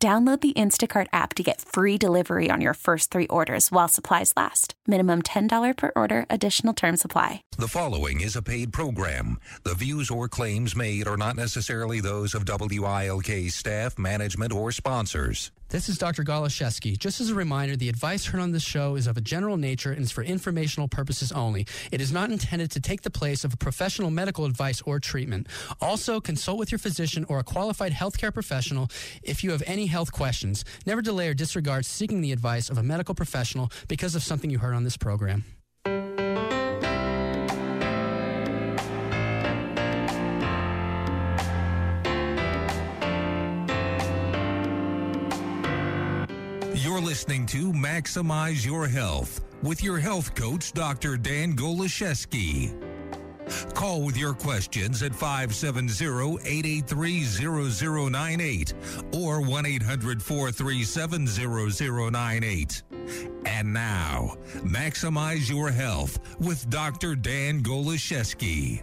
Download the Instacart app to get free delivery on your first three orders while supplies last. Minimum $10 per order, additional term supply. The following is a paid program. The views or claims made are not necessarily those of WILK staff, management, or sponsors. This is Dr. Goloszewski. Just as a reminder, the advice heard on this show is of a general nature and is for informational purposes only. It is not intended to take the place of a professional medical advice or treatment. Also, consult with your physician or a qualified healthcare professional if you have any health questions. Never delay or disregard seeking the advice of a medical professional because of something you heard on this program. You're listening to Maximize Your Health with your health coach, Dr. Dan Goloszewski. Call with your questions at 570-883-0098 or 1-800-437-0098. And now, Maximize Your Health with Dr. Dan Goloszewski.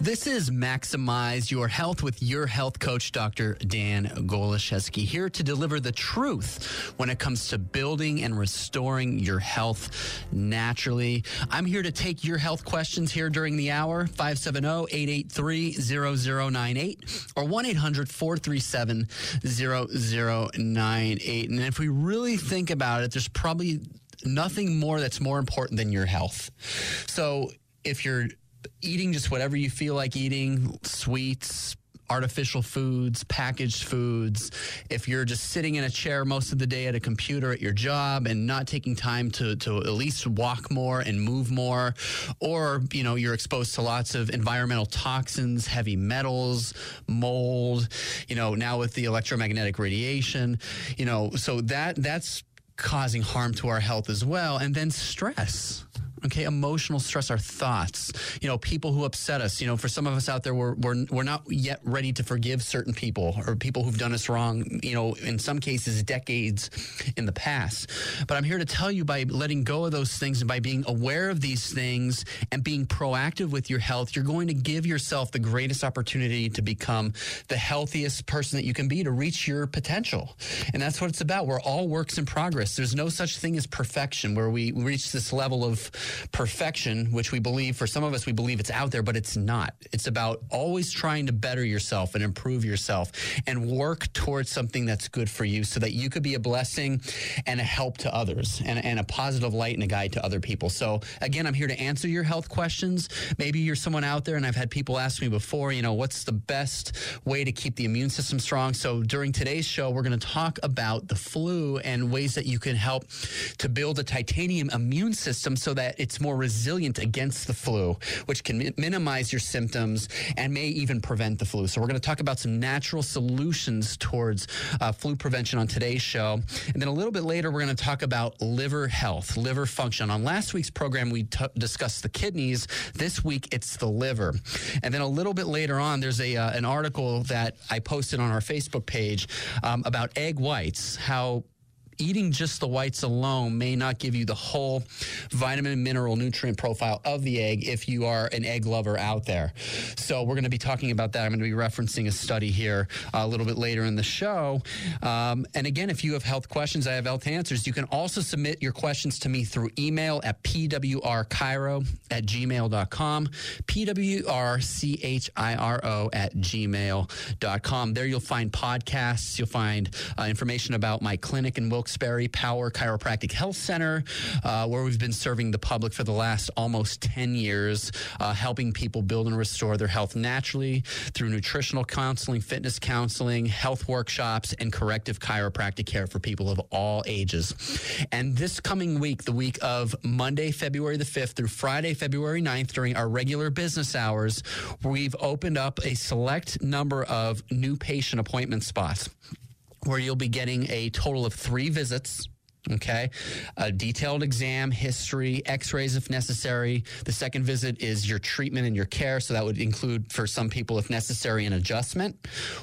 This is Maximize Your Health with your health coach, Dr. Dan Goloszewski, here to deliver the truth when it comes to building and restoring your health naturally. I'm here to take your health questions here during the hour, 570-883-0098 or 1-800-437-0098. And if we really think about it, there's probably nothing more that's more important than your health. So if you're eating just whatever you feel like eating, sweets, artificial foods, packaged foods, if you're just sitting in a chair most of the day at a computer at your job and not taking time to, to at least walk more and move more, or, you know, you're exposed to lots of environmental toxins, heavy metals, mold, you know, now with the electromagnetic radiation, you know, so that that's causing harm to our health as well. And then stress okay emotional stress our thoughts you know people who upset us. You know for some of us out there we're, we're, we're not yet ready to forgive certain people or people who've done us wrong you know in some cases decades in the past. But i'm here to tell you by letting go of those things and by being aware of these things and being proactive with your health you're going to give yourself the greatest opportunity to become the healthiest person that you can be to reach your potential. And that's what it's about. We're all works in progress. There's no such thing as perfection where we reach this level of perfection, which we believe, for some of us, we believe it's out there, but it's not. It's about always trying to better yourself and improve yourself and work towards something that's good for you so that you could be a blessing and a help to others and, and a positive light and a guide to other people. So, again, I'm here to answer your health questions. Maybe you're someone out there, and I've had people ask me before, you know, what's the best way to keep the immune system strong? So, during today's show, we're going to talk about the flu and ways that you can help to build a titanium immune system so that it's more resilient against the flu, which can mi- minimize your symptoms and may even prevent the flu. So, we're going to talk about some natural solutions towards uh, flu prevention on today's show. And then a little bit later, we're going to talk about liver health, liver function. On last week's program, we t- discussed the kidneys. This week, it's the liver. And then a little bit later on, there's a uh, an article that I posted on our Facebook page um, about egg whites, how eating just the whites alone may not give you the whole vitamin, mineral, nutrient profile of the egg if you are an egg lover out there. So we're going to be talking about that. I'm going to be referencing a study here uh, a little bit later in the show. Um, and again, if you have health questions, I have health answers. You can also submit your questions to me through email at pwrchiro at gmail.com, pwrchiro at gmail.com. There you'll find podcasts. You'll find uh, information about my clinic and in Wilkes-Barre Power Chiropractic Health Center, uh, where we've been serving the public for the last almost 10 years, uh, helping people build and restore their health naturally through nutritional counseling, fitness counseling, health workshops, and corrective chiropractic care for people of all ages. And this coming week, the week of Monday, February the 5th through Friday, February 9th, during our regular business hours, we've opened up a select number of new patient appointment spots. Where you'll be getting a total of three visits Okay. A detailed exam, history, x rays if necessary. The second visit is your treatment and your care. So that would include, for some people, if necessary, an adjustment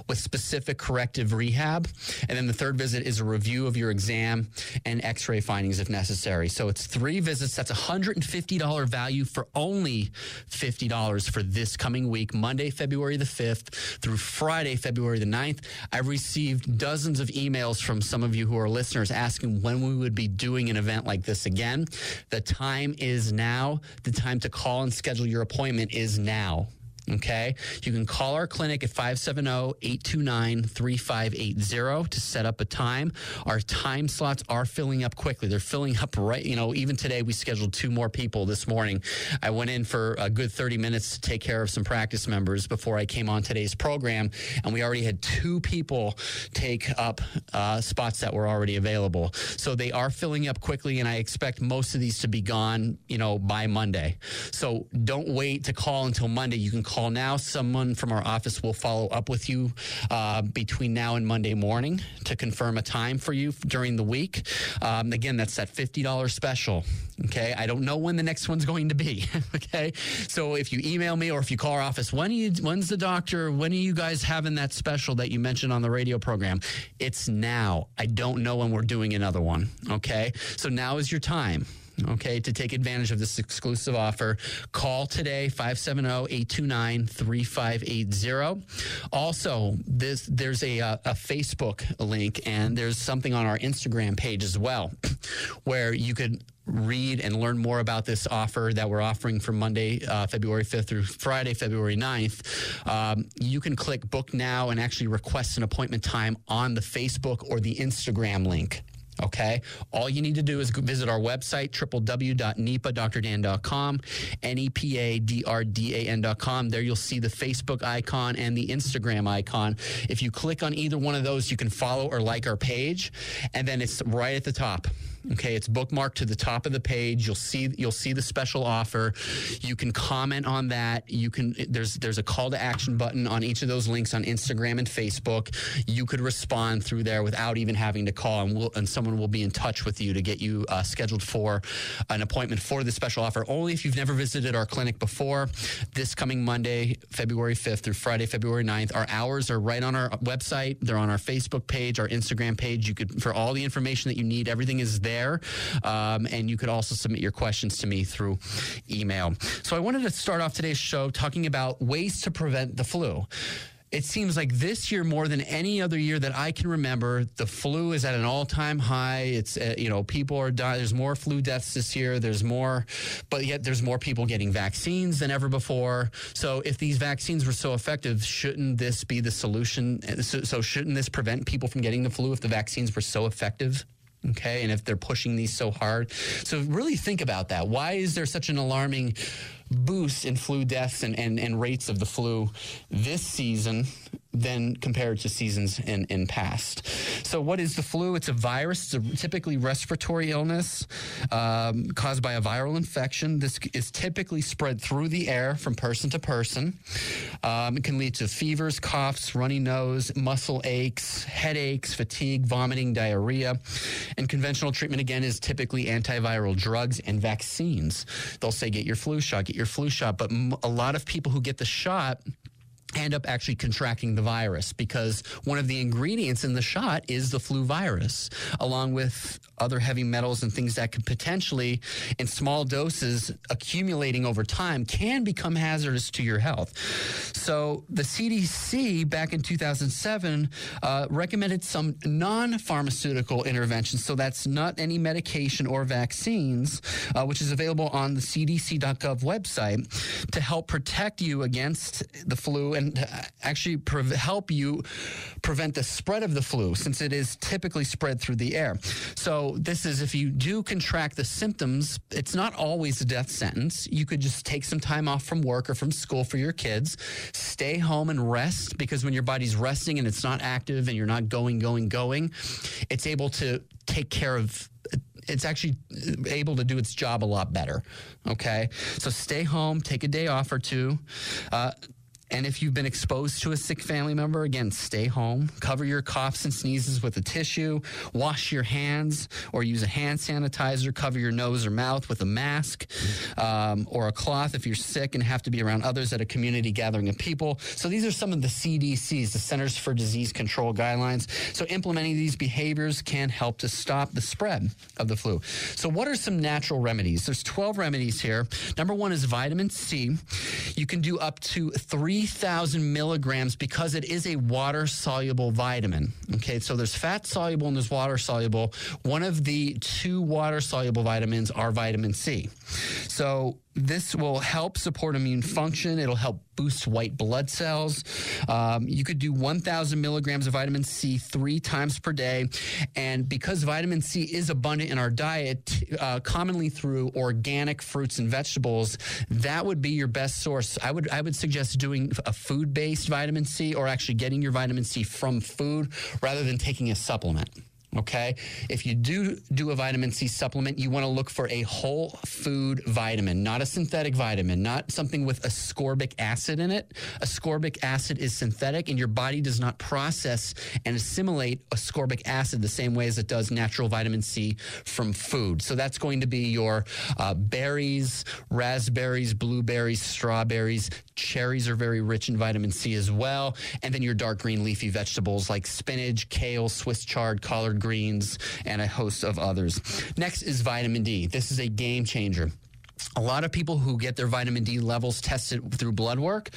with specific corrective rehab. And then the third visit is a review of your exam and x ray findings if necessary. So it's three visits. That's $150 value for only $50 for this coming week, Monday, February the 5th through Friday, February the 9th. I've received dozens of emails from some of you who are listeners asking when we we would be doing an event like this again. The time is now. The time to call and schedule your appointment is now. Okay. You can call our clinic at 570 829 3580 to set up a time. Our time slots are filling up quickly. They're filling up right, you know, even today we scheduled two more people this morning. I went in for a good 30 minutes to take care of some practice members before I came on today's program. And we already had two people take up uh, spots that were already available. So they are filling up quickly. And I expect most of these to be gone, you know, by Monday. So don't wait to call until Monday. You can call now. Someone from our office will follow up with you uh, between now and Monday morning to confirm a time for you during the week. Um, again, that's that $50 special. Okay. I don't know when the next one's going to be. okay. So if you email me or if you call our office, when you, when's the doctor? When are you guys having that special that you mentioned on the radio program? It's now. I don't know when we're doing another one. Okay. So now is your time okay, to take advantage of this exclusive offer, call today 570-829-3580. Also, this there's a, uh, a Facebook link and there's something on our Instagram page as well where you could read and learn more about this offer that we're offering from Monday, uh, February 5th through Friday, February 9th, um, you can click book now and actually request an appointment time on the Facebook or the Instagram link. Okay. All you need to do is visit our website, www.nepadrdan.com, N-E-P-A-D-R-D-A-N.com. There you'll see the Facebook icon and the Instagram icon. If you click on either one of those, you can follow or like our page. And then it's right at the top. Okay, it's bookmarked to the top of the page. You'll see you'll see the special offer. You can comment on that. You can there's there's a call to action button on each of those links on Instagram and Facebook. You could respond through there without even having to call, and we'll, and someone will be in touch with you to get you uh, scheduled for an appointment for the special offer. Only if you've never visited our clinic before. This coming Monday, February 5th through Friday, February 9th. Our hours are right on our website. They're on our Facebook page, our Instagram page. You could for all the information that you need. Everything is there there. Um, and you could also submit your questions to me through email. So I wanted to start off today's show talking about ways to prevent the flu it seems like this year more than any other year that I can remember, the flu is at an all-time high. It's uh, you know people are dying. There's more flu deaths this year. There's more, but yet there's more people getting vaccines than ever before. So if these vaccines were so effective, shouldn't this be the solution? So, so shouldn't this prevent people from getting the flu if the vaccines were so effective? Okay. And if they're pushing these so hard. So really think about that. Why is there such an alarming boost in flu deaths and, and, and rates of the flu this season than compared to seasons in, in past. So, what is the flu? It's a virus, it's a typically respiratory illness um, caused by a viral infection. This is typically spread through the air from person to person. Um, it can lead to fevers, coughs, runny nose, muscle aches, headaches, fatigue, vomiting, diarrhea. And conventional treatment, again, is typically antiviral drugs and vaccines. They'll say, get your flu shot, get your flu shot. But a lot of people who get the shot end up actually contracting the virus because one of the ingredients in the shot is the flu virus, along with other heavy metals and things that could potentially, in small doses, accumulating over time, can become hazardous to your health. So the CDC back in 2007 uh, recommended some non pharmaceutical interventions. So that's not any medication or vaccines, uh, which is available on the CDC.gov website to help protect you against the flu and actually pre- help you prevent the spread of the flu since it is typically spread through the air. So this is if you do contract the symptoms, it's not always a death sentence. You could just take some time off from work or from school for your kids, stay home and rest because when your body's resting and it's not active and you're not going, going, going, it's able to take care of it's actually able to do its job a lot better. Okay. So stay home, take a day off or two. Uh, And if you've been exposed to a sick family member, again, stay home. Cover your coughs and sneezes with a tissue. Wash your hands or use a hand sanitizer. Cover your nose or mouth with a mask um, or a cloth if you're sick and have to be around others at a community gathering of people. So these are some of the CDC's, the Centers for Disease Control guidelines. So implementing these behaviors can help to stop the spread of the flu. So what are some natural remedies? There's 12 remedies here. Number one is vitamin C. You can do up to 3,000 milligrams because it is a water soluble vitamin. Okay, so there's fat soluble and there's water soluble. One of the two water soluble vitamins are vitamin C. So this will help support immune function. It'll help boost white blood cells. Um, you could do 1,000 milligrams of vitamin C three times per day. And because vitamin C is abundant in our diet, uh, commonly through organic fruits and vegetables, that would be your best source. I would I would suggest doing a food based vitamin C or actually getting your vitamin C from food rather than taking a supplement. Okay. If you do do a vitamin C supplement, you want to look for a whole food vitamin, not a synthetic vitamin, not something with ascorbic acid in it. Ascorbic acid is synthetic, and your body does not process and assimilate ascorbic acid the same way as it does natural vitamin C from food. So that's going to be your uh, berries, raspberries, blueberries, strawberries. Cherries are very rich in vitamin C as well. And then your dark green leafy vegetables like spinach, kale, Swiss chard, collard greens, and a host of others. Next is vitamin D. This is a game changer. A lot of people who get their vitamin D levels tested through blood work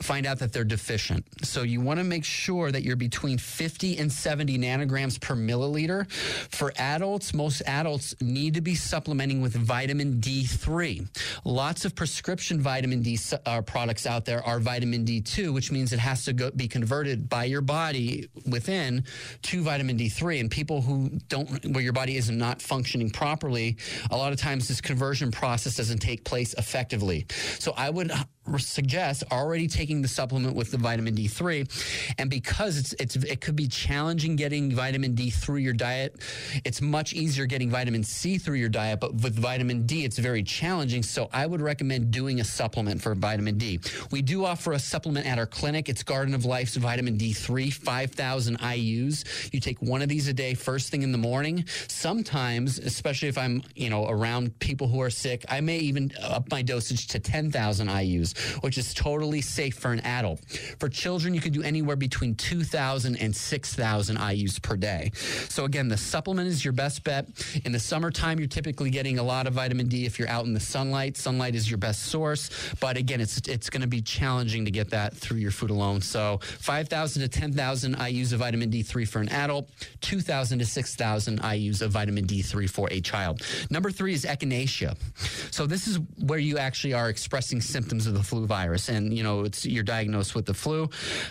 find out that they're deficient. So you want to make sure that you're between 50 and 70 nanograms per milliliter. For adults, most adults need to be supplementing with vitamin D3. Lots of prescription vitamin D uh, products out there are vitamin D2, which means it has to go, be converted by your body within to vitamin D3. And people who don't, where your body is not functioning properly, a lot of times this conversion process doesn't take place effectively. So I would suggest already taking the supplement with the vitamin D3 and because it's it's it could be challenging getting vitamin D through your diet it's much easier getting vitamin C through your diet but with vitamin D it's very challenging. So I would recommend doing a supplement for vitamin D. We do offer a supplement at our clinic. It's Garden of Life's vitamin D3 5000 IUs you take one of these a day first thing in the morning. Sometimes especially if I'm you know around people who are sick I may even up my dosage to 10,000 IUs which is totally safe for an adult. For children, you can do anywhere between 2,000 and 6,000 IUs per day. So again, the supplement is your best bet. In the summertime, you're typically getting a lot of vitamin D if you're out in the sunlight. Sunlight is your best source, but again, it's it's going to be challenging to get that through your food alone. So 5,000 to 10,000 IUs of vitamin D3 for an adult, 2,000 to 6,000 IUs of vitamin D3 for a child. Number three is echinacea. So this is where you actually are expressing symptoms of the flu virus and you know it's you're diagnosed with the flu.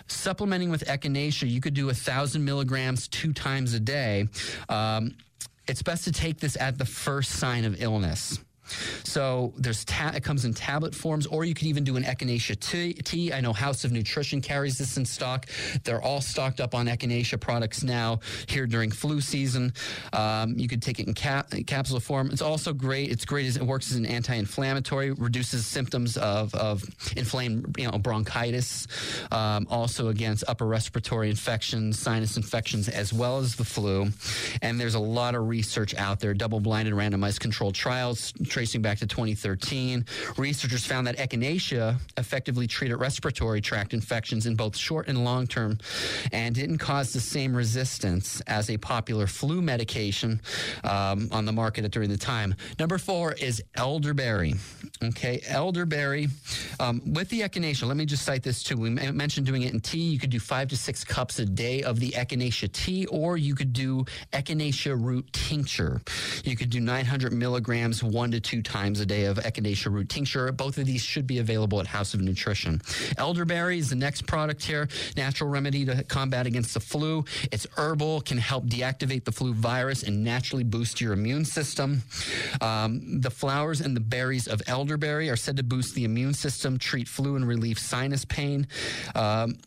Supplementing with echinacea you could do a thousand milligrams two times a day. Um, it's best to take this at the first sign of illness so there's ta- it comes in tablet forms, or you could even do an echinacea tea. tea. I know House of Nutrition carries this in stock. They're all stocked up on echinacea products now here during flu season. Um, you could take it in cap- capsule form. It's also great. It's great as it works as an anti-inflammatory, reduces symptoms of, of inflamed you know bronchitis, um, also against upper respiratory infections, sinus infections, as well as the flu. And there's a lot of research out there, double-blinded, randomized controlled trials tracing back to 2013. Researchers found that echinacea effectively treated respiratory tract infections in both short and long term and didn't cause the same resistance as a popular flu medication um, on the market during the time. Number four is elderberry. Okay, elderberry um, with the echinacea. Let me just cite this too. We mentioned doing it in tea. You could do five to six cups a day of the echinacea tea, or you could do echinacea root tincture. You could do 900 milligrams one to two times a day of echinacea root tincture. Both of these should be available at House of Nutrition. Elderberry is the next product here, natural remedy to combat against the flu. It's herbal, can help deactivate the flu virus and naturally boost your immune system. Um, the flowers and the berries of elderberry are said to boost the immune system, treat flu and relieve sinus pain. Um,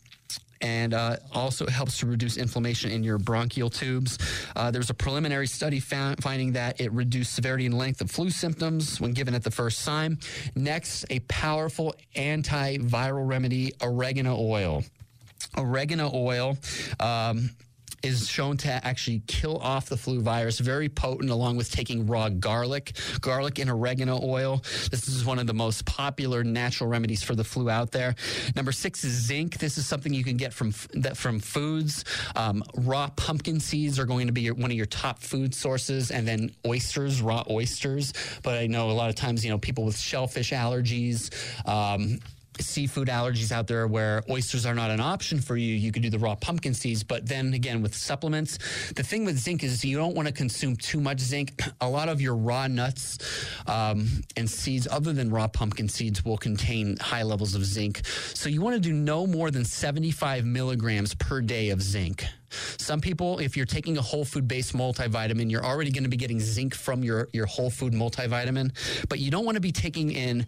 and uh, also helps to reduce inflammation in your bronchial tubes. Uh, there's a preliminary study found, finding that it reduced severity and length of flu symptoms when given at the first time. Next, a powerful antiviral remedy, oregano oil. Oregano oil. Um, is shown to actually kill off the flu virus. Very potent, along with taking raw garlic, garlic and oregano oil. This is one of the most popular natural remedies for the flu out there. Number six is zinc. This is something you can get from that from foods. Um, raw pumpkin seeds are going to be your, one of your top food sources, and then oysters, raw oysters. But I know a lot of times, you know, people with shellfish allergies. Um, seafood allergies out there where oysters are not an option for you, you could do the raw pumpkin seeds. But then again, with supplements, the thing with zinc is you don't want to consume too much zinc. A lot of your raw nuts um, and seeds, other than raw pumpkin seeds, will contain high levels of zinc. So you want to do no more than 75 milligrams per day of zinc. Some people, if you're taking a whole food based multivitamin, you're already going to be getting zinc from your, your whole food multivitamin, but you don't want to be taking in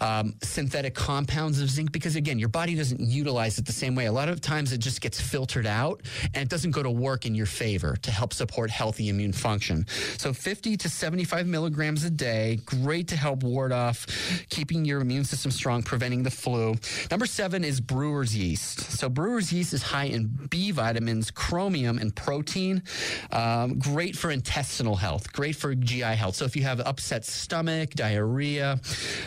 um, synthetic compounds of zinc because, again, your body doesn't utilize it the same way. A lot of times it just gets filtered out and it doesn't go to work in your favor to help support healthy immune function. So 50 to 75 milligrams a day, great to help ward off keeping your immune system strong, preventing the flu. Number seven is brewer's yeast. So brewer's yeast is high in B vitamins, chromium and protein. Um, great for intestinal health, great for GI health. So if you have upset stomach, diarrhea,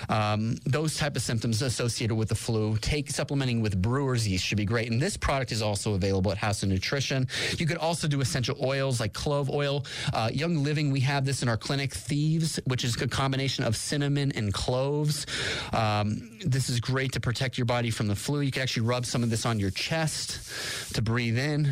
um, those type of symptoms associated with the flu, take supplementing with brewer's yeast should be great. And this product is also available at House of Nutrition. You could also do essential oils like clove oil. Uh, Young Living, we have this in our clinic. Thieves, which is a combination of cinnamon and cloves. Um, this is great to protect your body from the flu. You can actually rub some of this on your chest to breathe in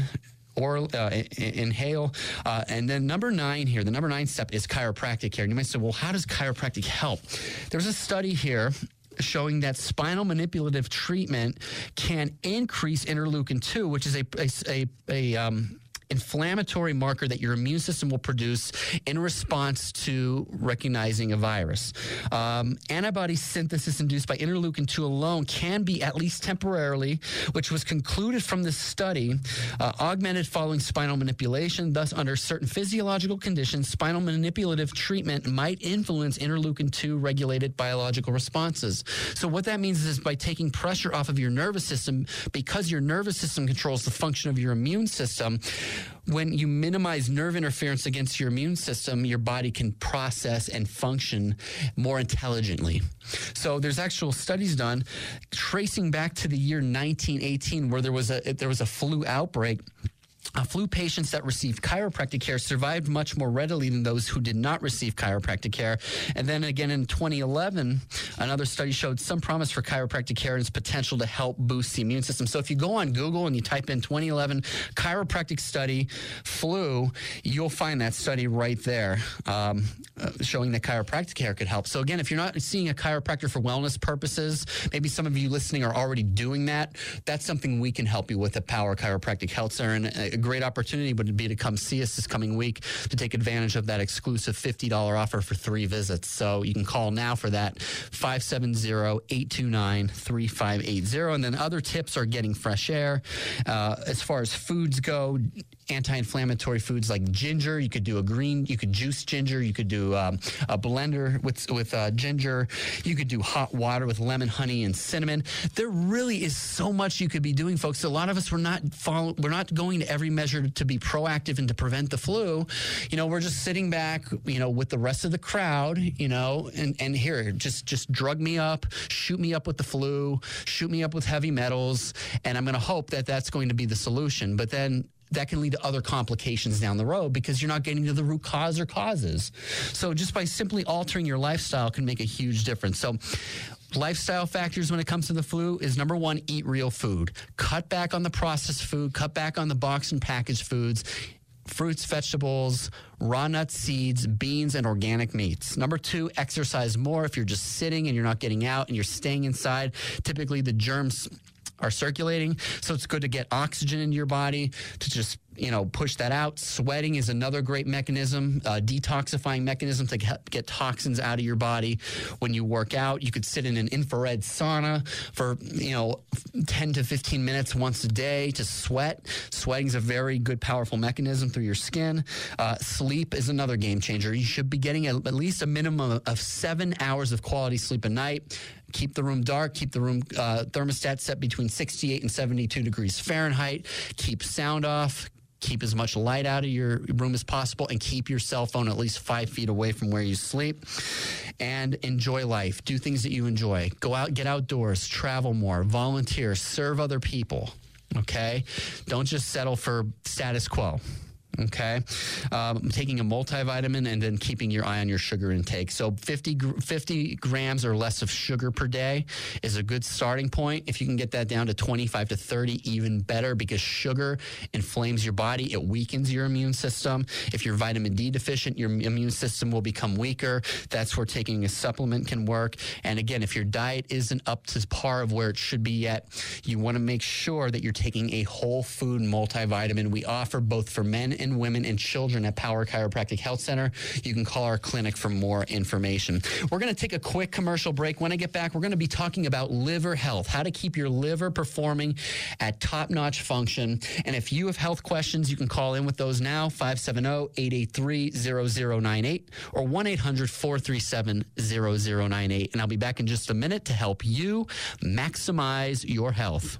or uh, inhale. Uh, and then number nine here, the number nine step is chiropractic care. And you might say, well, how does chiropractic help? There's a study here showing that spinal manipulative treatment can increase interleukin 2 which is a a, a, a um, inflammatory marker that your immune system will produce in response to recognizing a virus. Um, antibody synthesis induced by interleukin 2 alone can be, at least temporarily, which was concluded from this study, uh, augmented following spinal manipulation. Thus, under certain physiological conditions, spinal manipulative treatment might influence interleukin 2 regulated biological responses. So, what that means is by taking pressure off of your nervous system, because your nervous system controls the function of your immune system, when you minimize nerve interference against your immune system, your body can process and function more intelligently. So there's actual studies done tracing back to the year 1918 where there was a there was a flu outbreak uh, flu patients that received chiropractic care survived much more readily than those who did not receive chiropractic care. And then again in 2011, another study showed some promise for chiropractic care and its potential to help boost the immune system. So if you go on Google and you type in 2011 chiropractic study flu, you'll find that study right there um, uh, showing that chiropractic care could help. So again, if you're not seeing a chiropractor for wellness purposes, maybe some of you listening are already doing that. That's something we can help you with at Power Chiropractic Health Center. And uh, great opportunity would be to come see us this coming week to take advantage of that exclusive $50 offer for three visits. So you can call now for that 570-829-3580. And then other tips are getting fresh air. Uh, as far as foods go, anti-inflammatory foods like ginger. You could do a green. You could juice ginger. You could do um, a blender with with uh, ginger. You could do hot water with lemon, honey, and cinnamon. There really is so much you could be doing, folks. A lot of us we're not follow, we're not going to every measure to be proactive and to prevent the flu. You know, we're just sitting back. You know, with the rest of the crowd. You know, and and here, just just drug me up, shoot me up with the flu, shoot me up with heavy metals, and I'm going to hope that that's going to be the solution. But then that can lead to other complications down the road because you're not getting to the root cause or causes. So just by simply altering your lifestyle can make a huge difference. So lifestyle factors when it comes to the flu is number one, eat real food. Cut back on the processed food, cut back on the box and packaged foods fruits, vegetables, raw nuts, seeds, beans, and organic meats. Number two, exercise more. If you're just sitting and you're not getting out and you're staying inside, typically the germs are circulating. So it's good to get oxygen into your body to just you know, push that out. Sweating is another great mechanism, uh, detoxifying mechanism to get, toxins out of your body. When you work out, you could sit in an infrared sauna for, you know, 10 to 15 minutes once a day to sweat. Sweating is a very good, powerful mechanism through your skin. Uh, sleep is another game changer. You should be getting at least a minimum of seven hours of quality sleep a night keep the room dark, keep the room uh, thermostat set between 68 and 72 degrees Fahrenheit, keep sound off, keep as much light out of your room as possible and keep your cell phone at least five feet away from where you sleep. And enjoy life. Do things that you enjoy. Go out get outdoors travel more volunteer serve other people okay? Don't just settle for status quo Okay. Um, taking a multivitamin and then keeping your eye on your sugar intake. So 50, 50 grams or less of sugar per day is a good starting point. If you can get that down to 25 to 30, even better because sugar inflames your body. It weakens your immune system. If you're vitamin D deficient, your immune system will become weaker. That's where taking a supplement can work. And again, if your diet isn't up to par of where it should be yet, you want to make sure that you're taking a whole food multivitamin. We offer both for men and women and children at Power Chiropractic Health Center. You can call our clinic for more information. We're going to take a quick commercial break. When I get back, we're going to be talking about liver health, how to keep your liver performing at top notch function. And if you have health questions, you can call in with those now 570 883 0098 or 1 800 437 0098. And I'll be back in just a minute to help you maximize your health.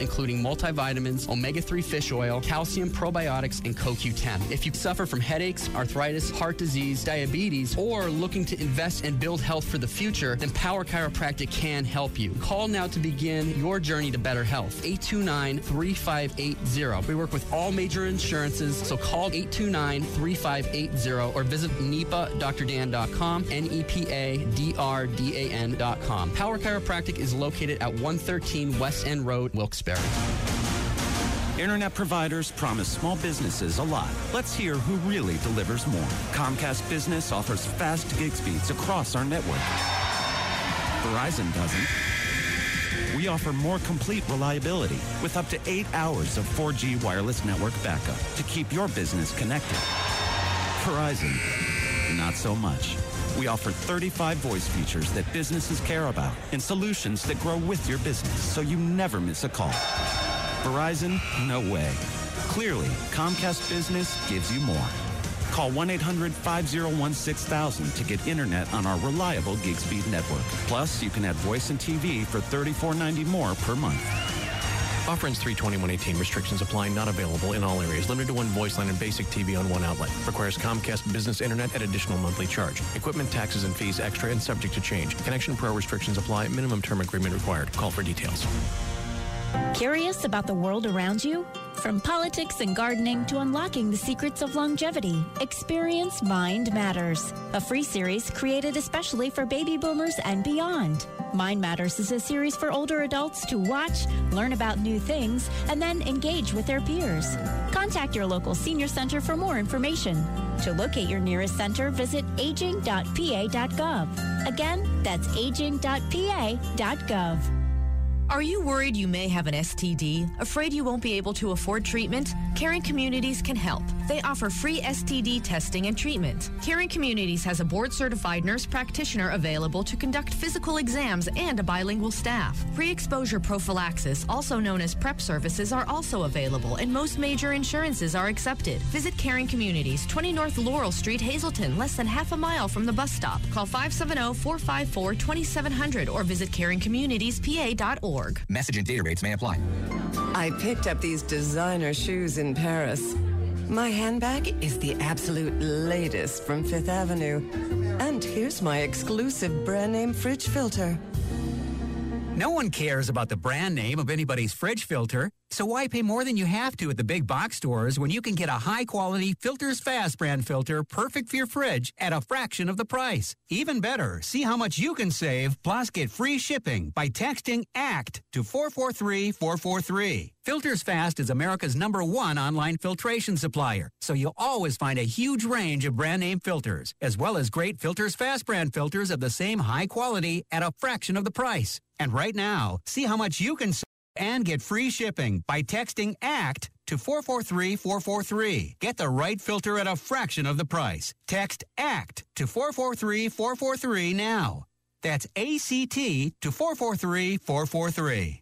including multivitamins, omega 3 fish oil, calcium, probiotics, and CoQ10. If you suffer from headaches, arthritis, heart disease, diabetes, or looking to invest and build health for the future, then Power Chiropractic can help you. Call now to begin your journey to better health. 829 3580. We work with all major insurances, so call 829 3580 or visit nepadrdan.com, N E P A D R D A N.com. Power Chiropractic is located at 113 West End Road, Wilkes-Barre. Internet providers promise small businesses a lot. Let's hear who really delivers more. Comcast Business offers fast gig speeds across our network. Verizon doesn't. We offer more complete reliability with up to eight hours of 4G wireless network backup to keep your business connected. Verizon, not so much. We offer 35 voice features that businesses care about and solutions that grow with your business so you never miss a call. Verizon, no way. Clearly, Comcast Business gives you more. Call 1 800 501 6000 to get internet on our reliable gig speed network. Plus, you can add voice and TV for $34.90 more per month. Offer ends 32118. Restrictions apply. Not available in all areas. Limited to one voice line and basic TV on one outlet. Requires Comcast Business Internet at additional monthly charge. Equipment, taxes, and fees extra and subject to change. Connection Pro restrictions apply. Minimum term agreement required. Call for details. Curious about the world around you? From politics and gardening to unlocking the secrets of longevity, experience Mind Matters, a free series created especially for baby boomers and beyond. Mind Matters is a series for older adults to watch, learn about new things, and then engage with their peers. Contact your local senior center for more information. To locate your nearest center, visit aging.pa.gov. Again, that's aging.pa.gov. Are you worried you may have an STD? Afraid you won't be able to afford treatment? Caring Communities can help. They offer free STD testing and treatment. Caring Communities has a board certified nurse practitioner available to conduct physical exams and a bilingual staff. Pre exposure prophylaxis, also known as PrEP services, are also available, and most major insurances are accepted. Visit Caring Communities, 20 North Laurel Street, Hazleton, less than half a mile from the bus stop. Call 570 454 2700 or visit caringcommunitiespa.org. Message and data rates may apply. I picked up these designer shoes in Paris. My handbag is the absolute latest from Fifth Avenue. And here's my exclusive brand name fridge filter. No one cares about the brand name of anybody's fridge filter. So why pay more than you have to at the big box stores when you can get a high quality Filters Fast brand filter perfect for your fridge at a fraction of the price? Even better, see how much you can save plus get free shipping by texting ACT to 443443. Filters Fast is America's number one online filtration supplier, so you'll always find a huge range of brand name filters, as well as great Filters Fast brand filters of the same high quality at a fraction of the price. And right now, see how much you can save and get free shipping by texting ACT to 443443. Get the right filter at a fraction of the price. Text ACT to 443443 now. That's ACT to 443443.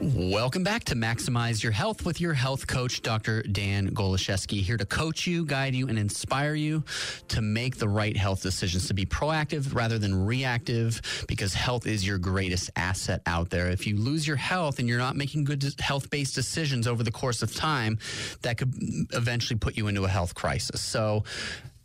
Welcome back to Maximize Your Health with your health coach, Dr. Dan Goloszewski, here to coach you, guide you, and inspire you to make the right health decisions, to be proactive rather than reactive, because health is your greatest asset out there. If you lose your health and you're not making good health based decisions over the course of time, that could eventually put you into a health crisis. So,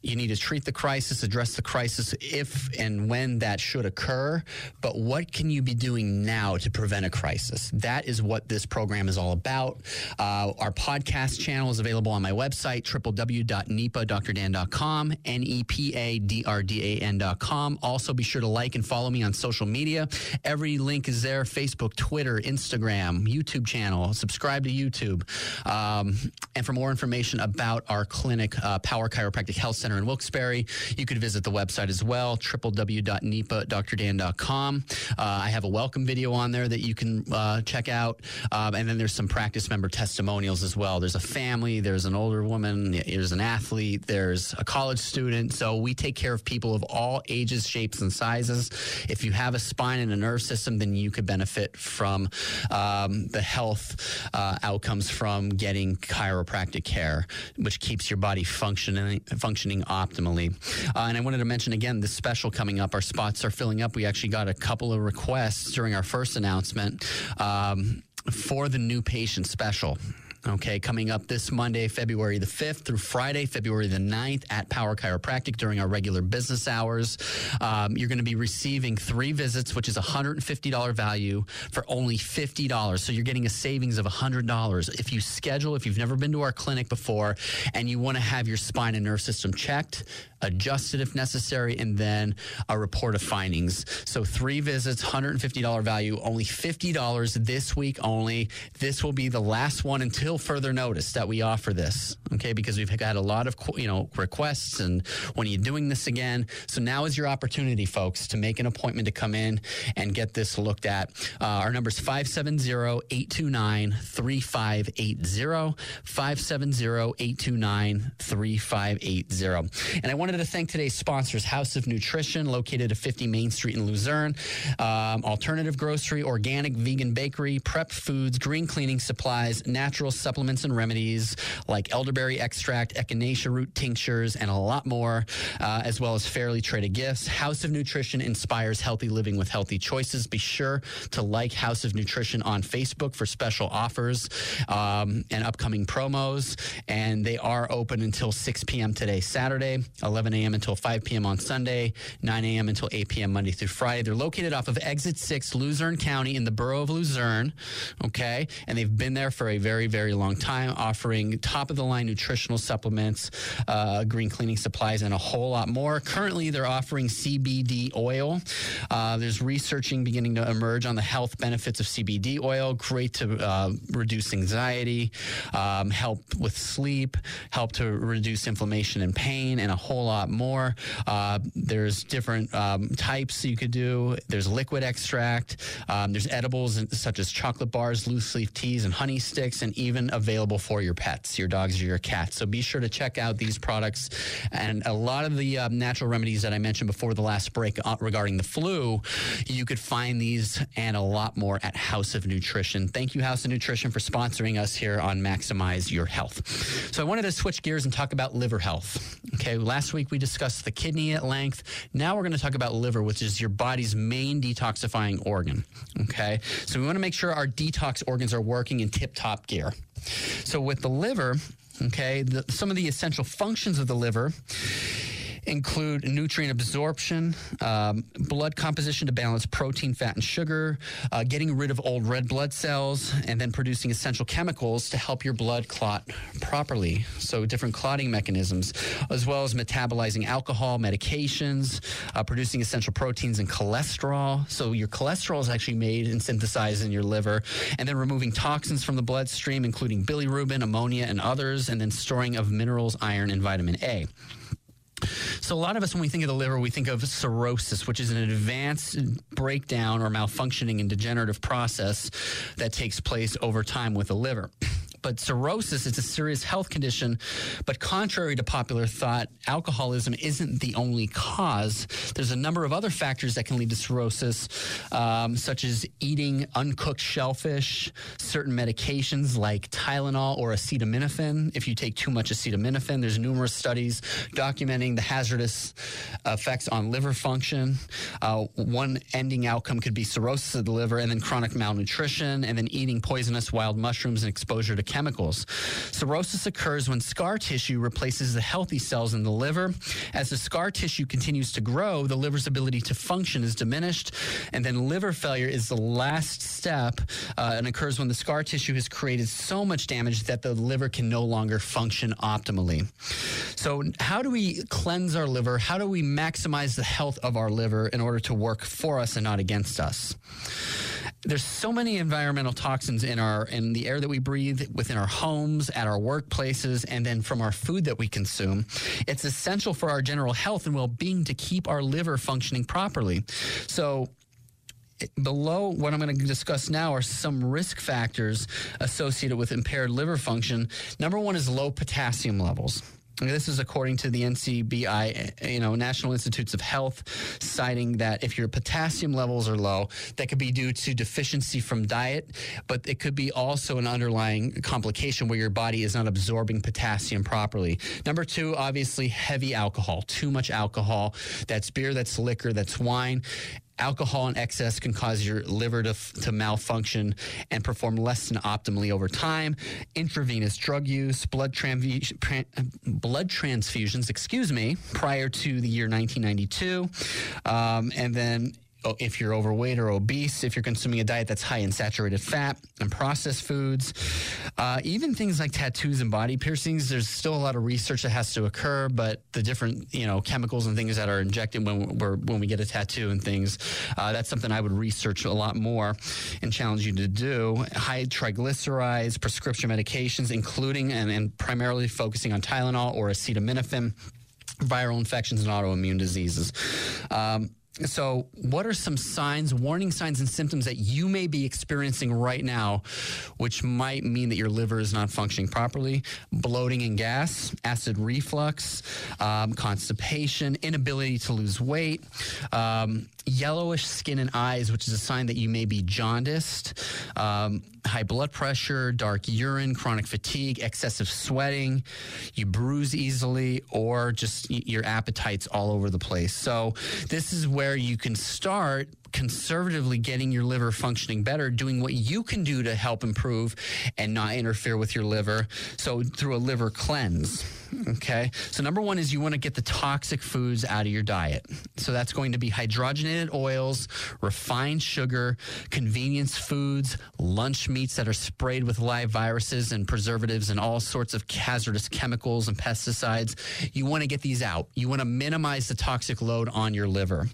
you need to treat the crisis, address the crisis if and when that should occur. But what can you be doing now to prevent a crisis? That is what this program is all about. Uh, our podcast channel is available on my website, www.nepadrdan.com, N E P A D R D A N.com. Also, be sure to like and follow me on social media. Every link is there Facebook, Twitter, Instagram, YouTube channel. Subscribe to YouTube. Um, and for more information about our clinic, uh, Power Chiropractic Health Center, Center in Wilkes-Barre. You could visit the website as well, www.nepadrdan.com. Uh, I have a welcome video on there that you can uh, check out. Um, and then there's some practice member testimonials as well. There's a family, there's an older woman, there's an athlete, there's a college student. So we take care of people of all ages, shapes, and sizes. If you have a spine and a nerve system, then you could benefit from um, the health uh, outcomes from getting chiropractic care, which keeps your body functioning functioning optimally. Uh, and I wanted to mention again this special coming up. Our spots are filling up. We actually got a couple of requests during our first announcement um, for the new patient special. Okay, coming up this Monday, February the 5th through Friday, February the 9th at Power Chiropractic during our regular business hours. Um, you're going to be receiving three visits, which is a $150 value for only $50. So you're getting a savings of $100. If you schedule, if you've never been to our clinic before and you want to have your spine and nerve system checked, adjusted if necessary, and then a report of findings. So three visits, $150 value, only $50 this week only. This will be the last one until further notice that we offer this. Okay, because we've got a lot of you know requests, and when are you doing this again? So now is your opportunity, folks, to make an appointment to come in and get this looked at. Uh, our number is 570-829-3580, 570-829-3580. And I wanted to thank today's sponsors, House of Nutrition, located at 50 Main Street in Luzerne, um, Alternative Grocery, Organic Vegan Bakery, Prep Foods, Green Cleaning Supplies, Natural Supplements and Remedies like elderberry extract, echinacea root tinctures, and a lot more, uh, as well as fairly traded gifts. House of Nutrition inspires healthy living with healthy choices. Be sure to like House of Nutrition on Facebook for special offers um, and upcoming promos. And they are open until 6 p.m. today, Saturday, 11 a.m. until 5 p.m. on Sunday, 9 a.m. until 8 p.m. Monday through Friday. They're located off of Exit 6, Luzerne County, in the borough of Luzerne. Okay. And they've been there for a very, very long time, offering top of the line nutritional supplements, uh, green cleaning supplies, and a whole lot more. Currently, they're offering CBD oil. Uh, there's researching beginning to emerge on the health benefits of CBD oil. Great to uh, reduce anxiety, um, help with sleep, help to reduce inflammation and pain, and a whole lot more. Uh, there's different um, types you could do. There's liquid extract. Um, there's edibles such as chocolate bars, loose leaf teas, and honey sticks, and even even available for your pets, your dogs or your cats. So be sure to check out these products. And a lot of the uh, natural remedies that I mentioned before the last break uh, regarding the flu, you could find these and a lot more at House of Nutrition. Thank you, House of Nutrition, for sponsoring us here on Maximize Your Health. So I wanted to switch gears and talk about liver health. Okay, last week we discussed the kidney at length. Now we're going to talk about liver, which is your body's main detoxifying organ. Okay, so we want to make sure our detox organs are working in tip top gear. So with the liver, okay, the, some of the essential functions of the liver include nutrient absorption, um, blood composition to balance protein, fat, and sugar, uh, getting rid of old red blood cells, and then producing essential chemicals to help your blood clot properly. So, different clotting mechanisms, as well as metabolizing alcohol, medications, uh, producing essential proteins and cholesterol. So, your cholesterol is actually made and synthesized in your liver, and then removing toxins from the bloodstream, including bilirubin, ammonia, and others, and then storing of minerals, iron, and vitamin A. So, a lot of us, when we think of the liver, we think of cirrhosis, which is an advanced breakdown or malfunctioning and degenerative process that takes place over time with the liver. But cirrhosis is a serious health condition. But contrary to popular thought, alcoholism isn't the only cause. There's a number of other factors that can lead to cirrhosis, um, such as eating uncooked shellfish, certain medications like Tylenol or acetaminophen. If you take too much acetaminophen, there's numerous studies documenting the hazardous effects on liver function. Uh, one ending outcome could be cirrhosis of the liver, and then chronic malnutrition, and then eating poisonous wild mushrooms and exposure to chemicals. Cirrhosis occurs when scar tissue replaces the healthy cells in the liver. As the scar tissue continues to grow, the liver's ability to function is diminished, and then liver failure is the last step uh, and occurs when the scar tissue has created so much damage that the liver can no longer function optimally. So, how do we cleanse our liver? How do we maximize the health of our liver in order to work for us and not against us? There's so many environmental toxins in our in the air that we breathe within our homes at our workplaces and then from our food that we consume it's essential for our general health and well-being to keep our liver functioning properly so below what I'm going to discuss now are some risk factors associated with impaired liver function. Number one is low potassium levels. This is according to the NCBI, eh, you know, National Institutes of Health, citing that if your potassium levels are low, that could be due to deficiency from diet, but it could be also an underlying complication where your body is not absorbing potassium properly. Number two, obviously, heavy alcohol, too much alcohol. That's beer, that's liquor, that's wine alcohol in excess can cause your liver to, to malfunction and perform less than optimally over time. Intravenous drug use, blood, blood transfusions, excuse me, prior to the year 1992. Um, and then if you're overweight or obese, if you're consuming a diet that's high in saturated fat and processed foods, uh, even things like tattoos and body piercings, there's still a lot of research that has to occur. But the different you know chemicals and things that are injected when we're when we get a tattoo and things, uh, that's something I would research a lot more and challenge you to do. High triglycerides, prescription medications, including and, and primarily focusing on Tylenol or acetaminophen viral infections and autoimmune diseases. Um, so, what are some signs, warning signs, and symptoms that you may be experiencing right now, which might mean that your liver is not functioning properly? Bloating and gas, acid reflux, um, constipation, inability to lose weight, um, yellowish skin and eyes, which is a sign that you may be jaundiced, um, high blood pressure, dark urine, chronic fatigue, excessive sweating, you bruise easily, or just your appetite's all over the place. So, this is where you can start conservatively getting your liver functioning better, doing what you can do to help improve and not interfere with your liver. So, through a liver cleanse. Okay. So, number one is you want to get the toxic foods out of your diet. So, that's going to be hydrogenated oils, refined sugar, convenience foods, lunch meats that are sprayed with live viruses and preservatives and all sorts of hazardous chemicals and pesticides. You want to get these out. You want to minimize the toxic load on your liver.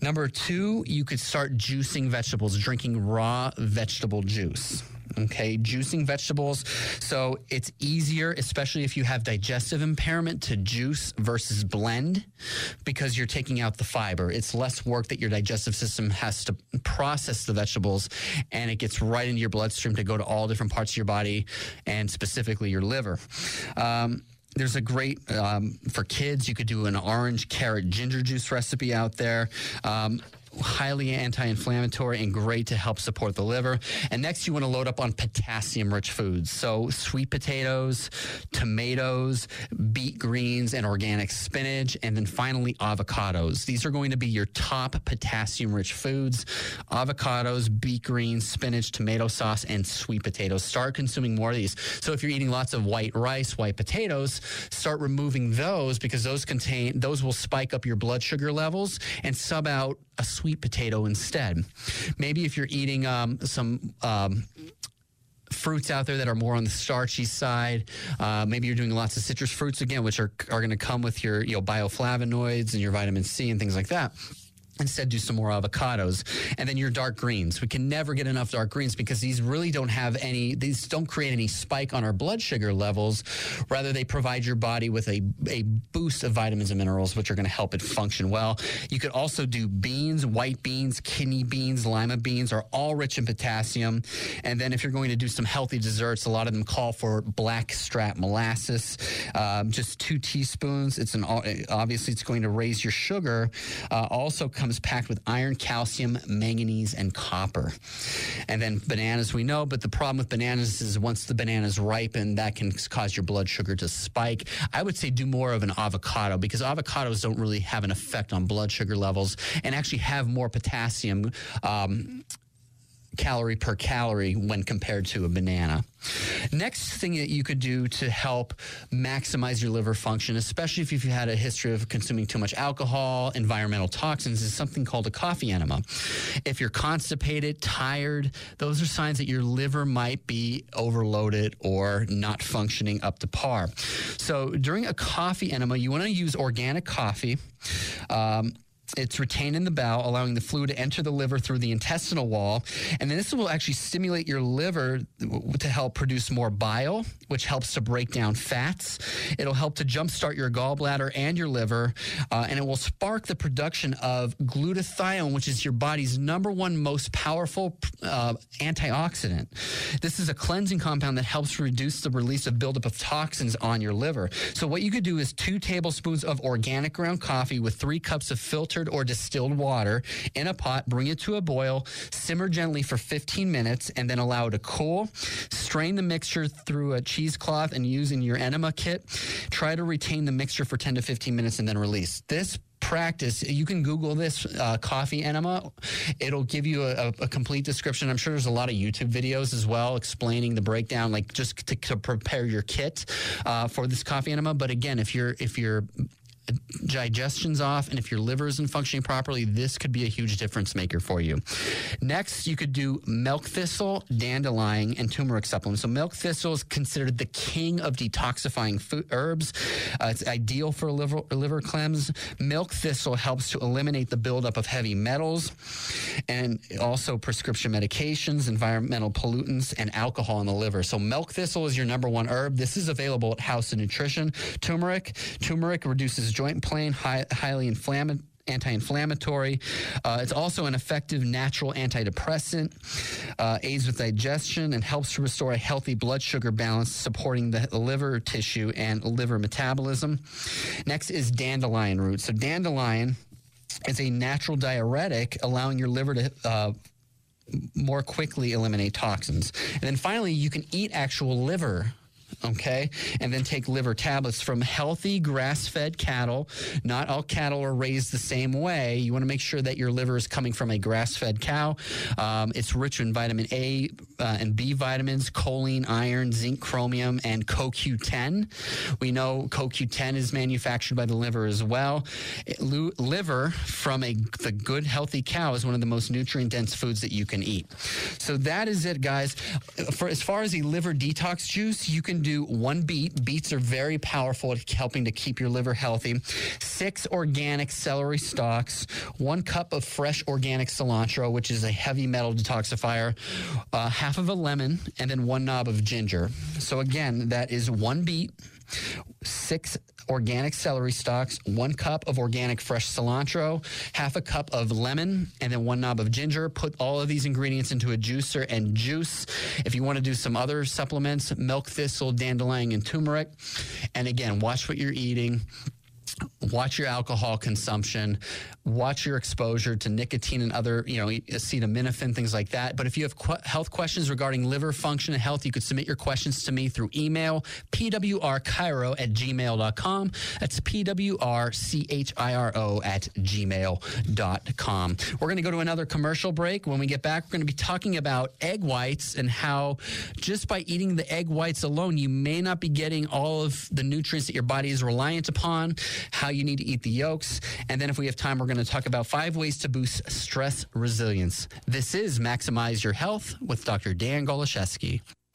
Number two, you could start juicing vegetables, drinking raw vegetable juice. Okay, juicing vegetables. So it's easier, especially if you have digestive impairment, to juice versus blend because you're taking out the fiber. It's less work that your digestive system has to process the vegetables and it gets right into your bloodstream to go to all different parts of your body and specifically your liver. Um, there's a great um, for kids. You could do an orange carrot ginger juice recipe out there. Um, highly anti-inflammatory and great to help support the liver. And next, you want to load up on potassium-rich foods. So sweet potatoes, tomatoes, beet greens, and organic spinach, and then finally avocados. These are going to be your top potassium-rich foods: avocados, beet greens, spinach, tomato sauce, and sweet potatoes. Start consuming more of these. So if you're eating lots of white rice, white potatoes, start removing those because those contain those will spike up your blood sugar levels and sub out a sweet potato instead. Maybe if you're eating um, some. Um, fruits out there that are more on the starchy side. Uh, maybe you're doing lots of citrus fruits again, which are, are going to come with your you know, bioflavonoids and your vitamin C and things like that. Instead, do some more avocados. And then your dark greens. We can never get enough dark greens because these really don't have any, these don't create any spike on our blood sugar levels. Rather, they provide your body with a, a boost of vitamins and minerals, which are going to help it function well. You could also do beans, white beans, kidney beans, lima beans are all rich in potassium. And then if you're going to do some healthy desserts, a lot of them call for black strap molasses, um, just two teaspoons. It's an, obviously it's going to raise your sugar. Uh, also, comes packed with iron, calcium, manganese, and copper. And then bananas, we know, but the problem with bananas is once the bananas ripen, that can cause your blood sugar to spike. I would say do more of an avocado because avocados don't really have an effect on blood sugar levels and actually have more potassium. Um, calorie per calorie when compared to a banana. Next thing that you could do to help maximize your liver function, especially if you've had a history of consuming too much alcohol, environmental toxins, is something called a coffee enema. If you're constipated, tired, those are signs that your liver might be overloaded or not functioning up to par. So during a coffee enema, you want to use organic coffee. Um, it's retained in the bowel, allowing the fluid to enter the liver through the intestinal wall. And then this will actually stimulate your liver to help produce more bile, which helps to break down fats. It'll help to jumpstart your gallbladder and your liver. Uh, and it will spark the production of glutathione, which is your body's number one most powerful uh, antioxidant. This is a cleansing compound that helps reduce the release of buildup of toxins on your liver. So, what you could do is two tablespoons of organic ground coffee with three cups of filtered filtered or distilled water in a pot, bring it to a boil, simmer gently for 15 minutes, and then allow it to cool. Strain the mixture through a cheesecloth and use in your enema kit. Try to retain the mixture for 10 to 15 minutes and then release. This practice, you can Google this uh, coffee enema. It'll give you a, a, complete description. I'm sure there's a lot of YouTube videos as well explaining the breakdown, like just to, to prepare your kit uh, for this coffee enema. But again, if you're if you're digestion's off and if your liver isn't functioning properly, this could be a huge difference maker for you. Next, you could do milk thistle, dandelion, and turmeric supplements. So milk thistle is considered the king of detoxifying food, herbs. Uh, it's ideal for liver, liver cleanse. Milk thistle helps to eliminate the buildup of heavy metals and also prescription medications, environmental pollutants, and alcohol in the liver. So milk thistle is your number one herb. This is available at House of Nutrition. Turmeric, turmeric reduces joint pain, high, highly inflammatory anti-inflammatory. Uh, it's also an effective natural antidepressant, uh, aids with digestion, and helps to restore a healthy blood sugar balance, supporting the liver tissue and liver metabolism. Next is dandelion root. So dandelion is a natural diuretic, allowing your liver to uh, more quickly eliminate toxins. And then finally, you can eat actual liver okay? And then take liver tablets from healthy grass fed cattle. Not all cattle are raised the same way. You want to make sure that your liver is coming from a grass fed cow. Um, it's rich in vitamin A uh, and B vitamins, choline, iron, zinc, chromium, and CoQ10. We know CoQ10 is manufactured by the liver as well. It, liver from a the good healthy cow is one of the most nutrient dense foods that you can eat. So that is it, guys. For as far as a liver detox juice, you can do do one beet. Beets are very powerful at helping to keep your liver healthy. Six organic celery stalks, one cup of fresh organic cilantro, which is a heavy metal detoxifier, uh, half of a lemon, and then one knob of ginger. So again, that is one beet, six organic celery stalks, one cup of organic fresh cilantro, half a cup of lemon, and then one knob of ginger. Put all of these ingredients into a juicer and juice. If you want to do some other supplements, milk thistle, dandelion, and turmeric. And again, watch what you're eating watch your alcohol consumption, watch your exposure to nicotine and other, you know, acetaminophen, things like that. But if you have qu- health questions regarding liver function and health, you could submit your questions to me through email, pwrchiro at gmail.com. That's pwrchiro at gmail.com. We're going to go to another commercial break. When we get back, we're going to be talking about egg whites and how just by eating the egg whites alone, you may not be getting all of the nutrients that your body is reliant upon, how you need to eat the yolks. And then if we have time, we're going to talk about five ways to boost stress resilience. This is Maximize Your Health with Dr. Dan Goloszewski.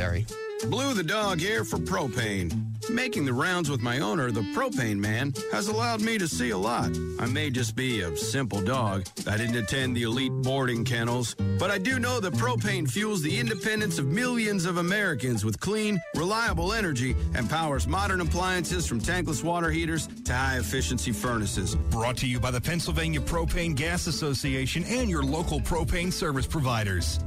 Barre. Blue the dog here for propane. Making the rounds with my owner, the propane man, has allowed me to see a lot. I may just be a simple dog. I didn't attend the elite boarding kennels, but I do know that propane fuels the independence of millions of Americans with clean, reliable energy and powers modern appliances from tankless water heaters to high efficiency furnaces. Brought to you by the Pennsylvania Propane Gas Association and your local propane service providers.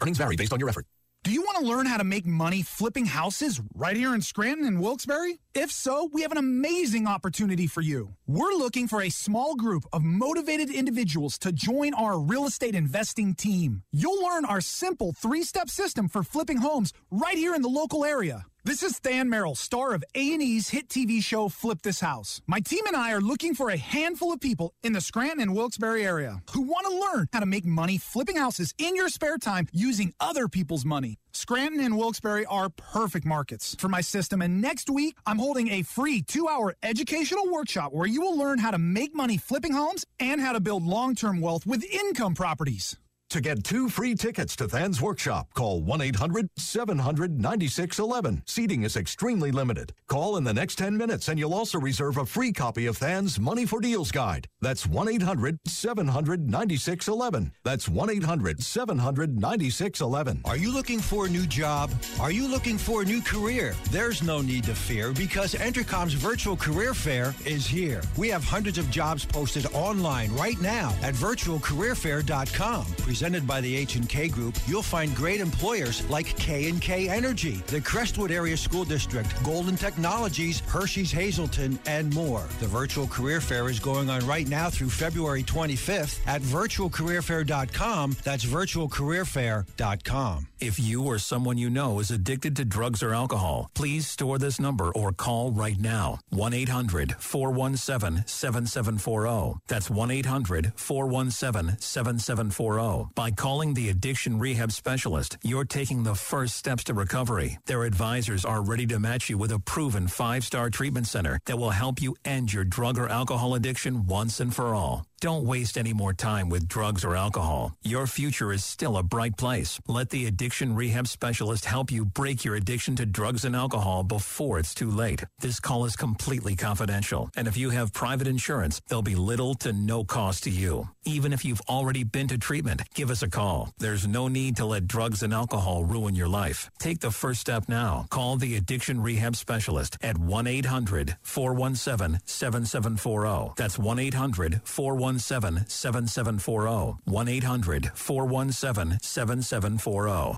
Earnings vary based on your effort. Do you want to learn how to make money flipping houses right here in Scranton and Wilkes-Barre? If so, we have an amazing opportunity for you. We're looking for a small group of motivated individuals to join our real estate investing team. You'll learn our simple three-step system for flipping homes right here in the local area. This is Than Merrill, star of A&E's hit TV show Flip This House. My team and I are looking for a handful of people in the Scranton and Wilkes-Barre area who want to learn how to make money flipping houses in your spare time using other people's money. Scranton and Wilkes-Barre are perfect markets for my system, and next week I'm holding a free two-hour educational workshop where you will learn how to make money flipping homes and how to build long-term wealth with income properties. To get two free tickets to Than's workshop, call 1 800 700 9611. Seating is extremely limited. Call in the next 10 minutes and you'll also reserve a free copy of Than's Money for Deals Guide. That's 1 800 700 9611. That's 1 800 700 9611. Are you looking for a new job? Are you looking for a new career? There's no need to fear because Entercom's virtual career fair is here. We have hundreds of jobs posted online right now at virtualcareerfair.com. Presented by the H&K Group, you'll find great employers like K&K Energy, the Crestwood Area School District, Golden Technologies, Hershey's Hazleton, and more. The virtual career fair is going on right now through February 25th at virtualcareerfair.com. That's virtualcareerfair.com. If you or someone you know is addicted to drugs or alcohol, please store this number or call right now. 1-800-417-7740. That's 1-800-417-7740. By calling the addiction rehab specialist, you're taking the first steps to recovery. Their advisors are ready to match you with a proven five-star treatment center that will help you end your drug or alcohol addiction once and for all. Don't waste any more time with drugs or alcohol. Your future is still a bright place. Let the addiction rehab specialist help you break your addiction to drugs and alcohol before it's too late. This call is completely confidential, and if you have private insurance, there'll be little to no cost to you. Even if you've already been to treatment, give us a call. There's no need to let drugs and alcohol ruin your life. Take the first step now. Call the addiction rehab specialist at 1 800 417 7740. That's 1 800 417 7740. 1 800 417 7740.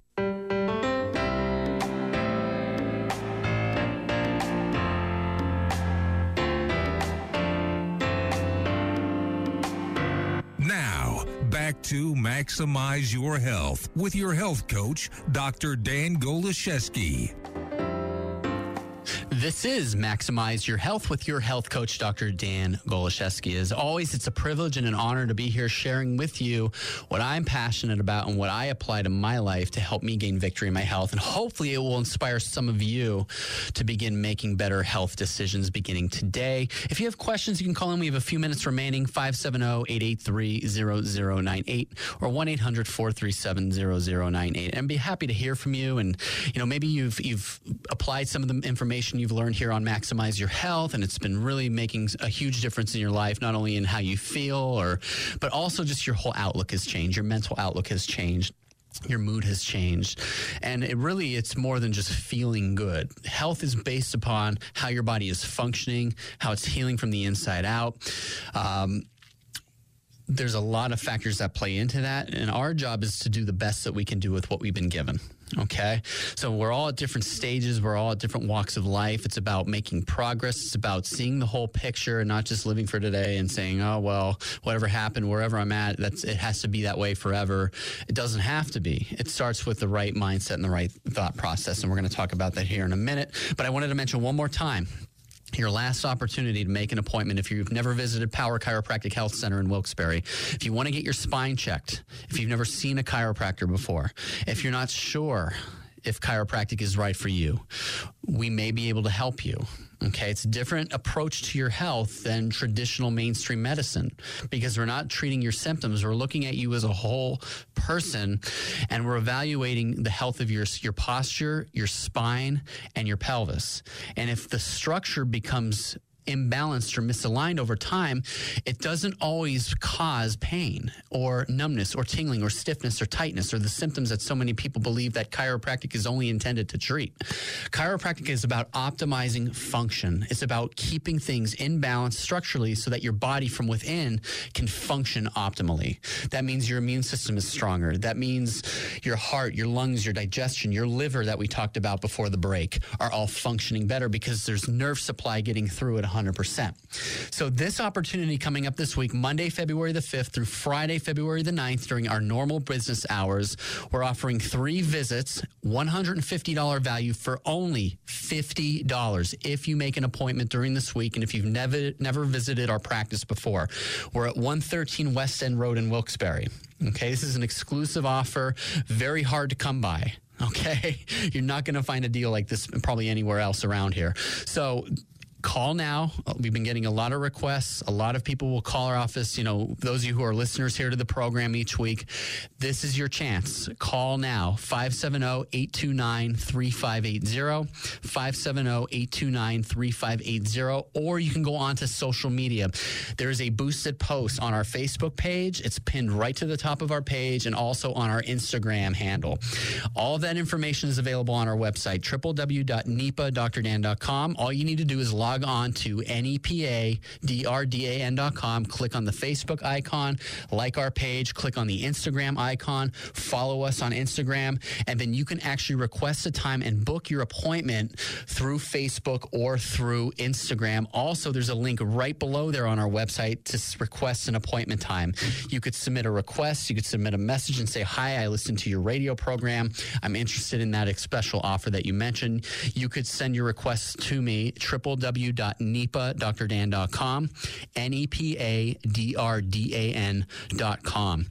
Now, back to Maximize Your Health with your health coach, Dr. Dan Goloszewski. This is Maximize Your Health with your health coach, Dr. Dan Goloszewski. As always, it's a privilege and an honor to be here sharing with you what I'm passionate about and what I apply to my life to help me gain victory in my health. And hopefully, it will inspire some of you to begin making better health decisions beginning today. If you have questions, you can call in. We have a few minutes remaining 570 883 0098 or 1 800 437 0098. And be happy to hear from you. And, you know, maybe you've, you've applied some of the information you've learned here on Maximize Your Health, and it's been really making a huge difference in your life, not only in how you feel, or but also just your whole outlook has changed, your mental outlook has changed. Your mood has changed. And it really it's more than just feeling good. Health is based upon how your body is functioning how it's healing from the inside out. Um, there's a lot of factors that play into that and our job is to do the best that we can do with what we've been given okay? So we're all at different stages we're all at different walks of life. It's about making progress it's about seeing the whole picture and not just living for today and saying oh well whatever happened wherever i'm at that's it has to be that way forever. It doesn't have to be. It starts with the right mindset and the right thought process and we're going to talk about that here in a minute. But i wanted to mention one more time your last opportunity to make an appointment if you've never visited Power Chiropractic Health Center in Wilkes-Barre. If you want to get your spine checked, if you've never seen a chiropractor before, if you're not sure if chiropractic is right for you, we may be able to help you. Okay, it's a different approach to your health than traditional mainstream medicine because we're not treating your symptoms. We're looking at you as a whole person and we're evaluating the health of your, your posture, your spine, and your pelvis. And if the structure becomes imbalanced or misaligned over time, it doesn't always cause pain or numbness or tingling or stiffness or tightness or the symptoms that so many people believe that chiropractic is only intended to treat. Chiropractic is about optimizing function. It's about keeping things in balance structurally so that your body from within can function optimally. That means your immune system is stronger. That means your heart, your lungs, your digestion, your liver that we talked about before the break are all functioning better because there's nerve supply getting through it 100%. So this opportunity coming up this week, Monday, February the 5th through Friday, February the 9th during our normal business hours, we're offering three visits, $150 value for only $50 if you make an appointment during this week and if you've never never visited our practice before. We're at 113 West End Road in Wilkes-Barre. Okay, this is an exclusive offer, very hard to come by. Okay, you're not going to find a deal like this probably anywhere else around here. So call now. We've been getting a lot of requests. A lot of people will call our office. You know, those of you who are listeners here to the program each week, this is your chance. Call now 570 829 3580. 570 829 3580. Or you can go on to social media. There's a boosted post on our Facebook page. It's pinned right to the top of our page and also on our Instagram handle. All that information is available on our website, www.nepadrdan.com. All you need to do is log log on to nepadrdan.com, click on the Facebook icon, like our page, click on the Instagram icon, follow us on Instagram, and then you can actually request a time and book your appointment through Facebook or through Instagram. Also, there's a link right below there on our website to request an appointment time. You could submit a request, you could submit a message and say, Hi, I listened to your radio program. I'm interested in that special offer that you mentioned. You could send your request to me, www.nepadrdan.com, N E P A D R D A N.com.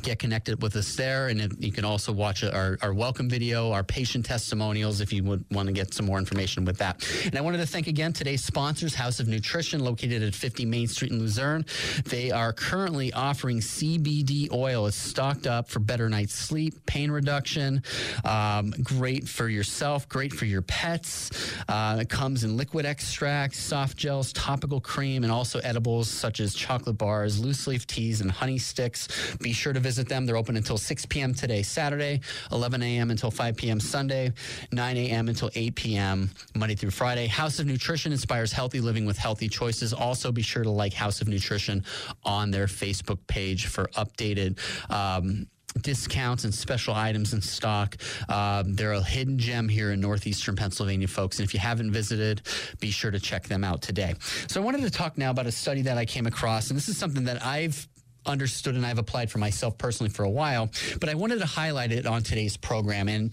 get connected with us there. And you can also watch our, our welcome video, our patient testimonials, if you would want to get some more information with that. And I wanted to thank again today's sponsors, House of Nutrition, located at 50 Main Street in Luzerne. They are currently offering CBD oil. It's stocked up for better night's sleep, pain reduction, um, great for yourself, great for your pets. Uh, it comes in liquid extract, soft gels, topical cream, and also edibles such as chocolate bars, loose leaf teas, and honey sticks. Be sure to visit them. They're open until 6 p.m. today, Saturday, 11 a.m. until 5 p.m. Sunday, 9 a.m. until 8 p.m. Monday through Friday. House of Nutrition inspires healthy living with healthy choices. Also, be sure to like House of Nutrition on their Facebook page for updated. Um, discounts and special items in stock. Um, they're a hidden gem here in northeastern Pennsylvania, folks. And if you haven't visited, be sure to check them out today. So I wanted to talk now about a study that I came across, and this is something that I've understood and I've applied for myself personally for a while, but I wanted to highlight it on today's program. And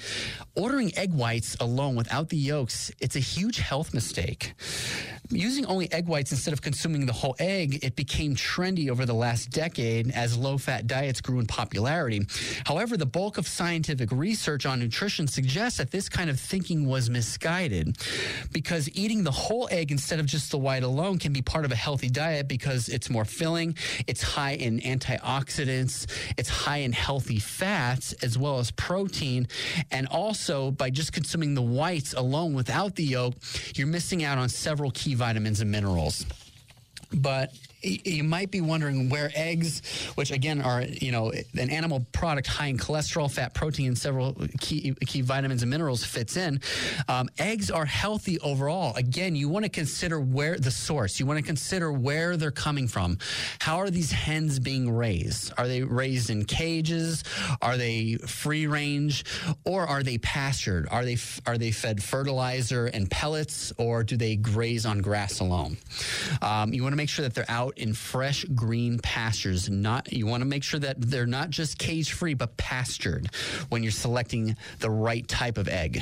ordering egg whites alone without the yolks, it's a huge health mistake. Using only egg whites instead of consuming the whole egg, it became trendy over the last decade as low fat diets grew in popularity. However, the bulk of scientific research on nutrition suggests that this kind of thinking was misguided because eating the whole egg instead of just the white alone can be part of a healthy diet because it's more filling, it's high in antioxidants, it's high in healthy fats as well as protein. And also, by just consuming the whites alone without the yolk, you're missing out on several key vitamins and minerals. But you might be wondering where eggs, which again are you know an animal product high in cholesterol, fat, protein, and several key key vitamins and minerals, fits in. Um, eggs are healthy overall. Again, you want to consider where the source. You want to consider where they're coming from. How are these hens being raised? Are they raised in cages? Are they free range, or are they pastured? Are they are they fed fertilizer and pellets, or do they graze on grass alone? Um, you want to make sure that they're out out in fresh green pastures. Not you want to make sure that they're not just cage free, but pastured when you're selecting the right type of egg.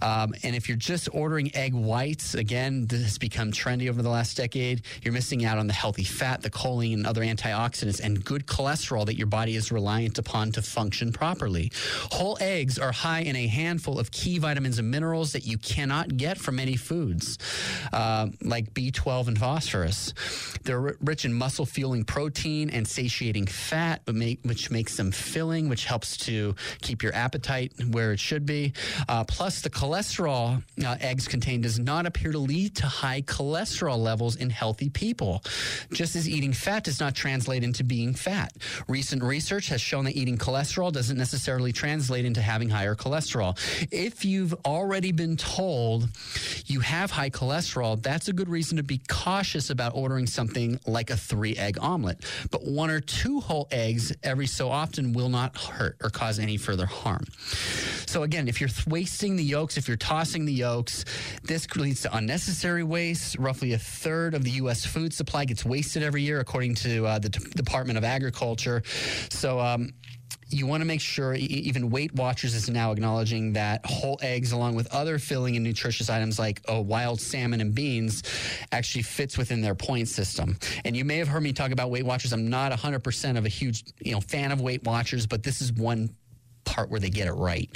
Um, and if you're just ordering egg whites, again, this has become trendy over the last decade. You're missing out on the healthy fat, the choline, and other antioxidants, and good cholesterol that your body is reliant upon to function properly. Whole eggs are high in a handful of key vitamins and minerals that you cannot get from many foods, uh, like B12 and phosphorus. They're rich in muscle fueling protein and satiating fat, which makes them filling, which helps to keep your appetite where it should be. Uh, plus, the cholesterol uh, eggs contain does not appear to lead to high cholesterol levels in healthy people, just as eating fat does not translate into being fat. Recent research has shown that eating cholesterol doesn't necessarily translate into having higher cholesterol. If you've already been told you have high cholesterol, that's a good reason to be cautious about ordering something like a three egg omelet. But one or two whole eggs every so often will not hurt or cause any further harm. So, again, if you're wasting the yolks, if you're tossing the yolks, this leads to unnecessary waste. Roughly a third of the U.S. food supply gets wasted every year, according to uh, the Department of Agriculture. So, um, you want to make sure even Weight Watchers is now acknowledging that whole eggs, along with other filling and nutritious items like oh, wild salmon and beans, actually fits within their point system. And you may have heard me talk about Weight Watchers. I'm not 100% of a huge you know fan of Weight Watchers, but this is one part where they get it right.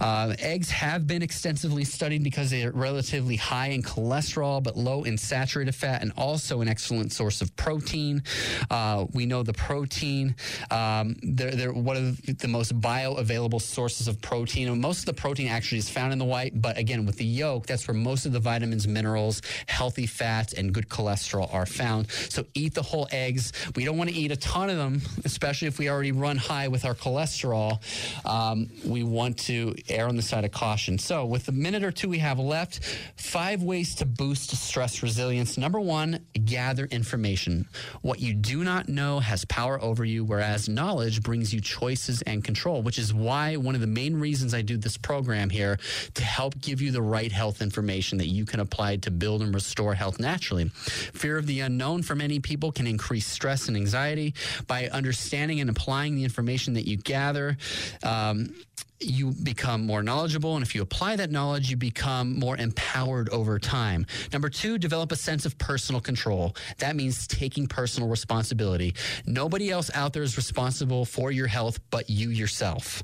Uh, eggs have been extensively studied because they are relatively high in cholesterol but low in saturated fat and also an excellent source of protein. Uh, we know the protein, um, they're, they're one of the most bioavailable sources of protein. And most of the protein actually is found in the white, but again, with the yolk, that's where most of the vitamins, minerals, healthy fats, and good cholesterol are found. So eat the whole eggs. We don't want to eat a ton of them, especially if we already run high with our cholesterol um, we want to err on the side of caution. So, with the minute or two we have left, five ways to boost stress resilience. Number one, gather information. What you do not know has power over you, whereas knowledge brings you choices and control, which is why one of the main reasons I do this program here to help give you the right health information that you can apply to build and restore health naturally. Fear of the unknown for many people can increase stress and anxiety. By understanding and applying the information that you gather, uh, um, you become more knowledgeable. And if you apply that knowledge, you become more empowered over time. Number two, develop a sense of personal control. That means taking personal responsibility. Nobody else out there is responsible for your health but you yourself.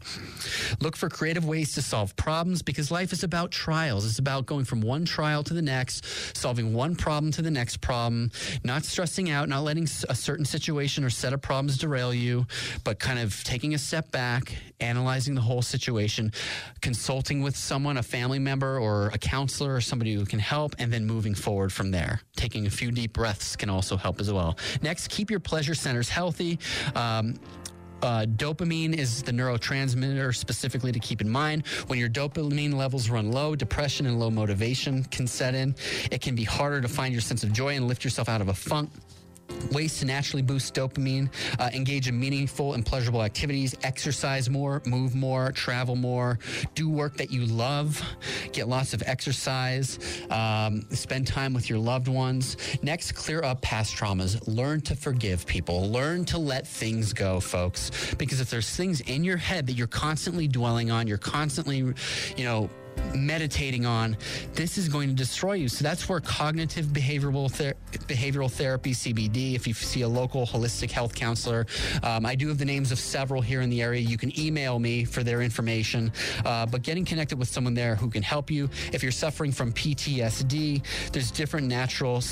Look for creative ways to solve problems because life is about trials. It's about going from one trial to the next, solving one problem to the next problem, not stressing out, not letting a certain situation or set of problems derail you, but kind of taking a step back, analyzing the whole situation situation, consulting with someone, a family member or a counselor or somebody who can help, and then moving forward from there. Taking a few deep breaths can also help as well. Next, keep your pleasure centers healthy. Um, uh, dopamine is the neurotransmitter specifically to keep in mind. When your dopamine levels run low, depression and low motivation can set in. It can be harder to find your sense of joy and lift yourself out of a funk ways to naturally boost dopamine, uh, engage in meaningful and pleasurable activities, exercise more, move more, travel more, do work that you love, get lots of exercise, um, spend time with your loved ones. Next, clear up past traumas. Learn to forgive people. Learn to let things go, folks. Because if there's things in your head that you're constantly dwelling on, you're constantly, you know, meditating on, this is going to destroy you. So that's where cognitive behavioral ther- behavioral therapy (CBT). If you see a local holistic health counselor, um, I do have the names of several here in the area. You can email me for their information. Uh, but getting connected with someone there who can help you. If you're suffering from PTSD, there's different natural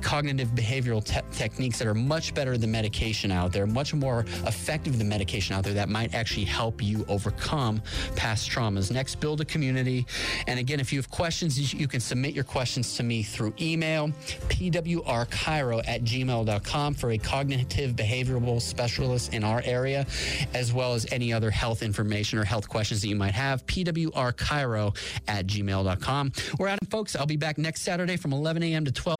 cognitive behavioral te- techniques that are much better than medication out there, much more effective than medication out there that might actually help you overcome past traumas. Next, build a community. And again, if you have questions, you can submit your questions to me through email, pwrchiro at gmail.com for a cognitive behavioral specialist in our area, as well as any other health information or health questions that you might have, pwrchiro at gmail.com. We're out, folks. I'll be back next Saturday from 11 a.m. to 12.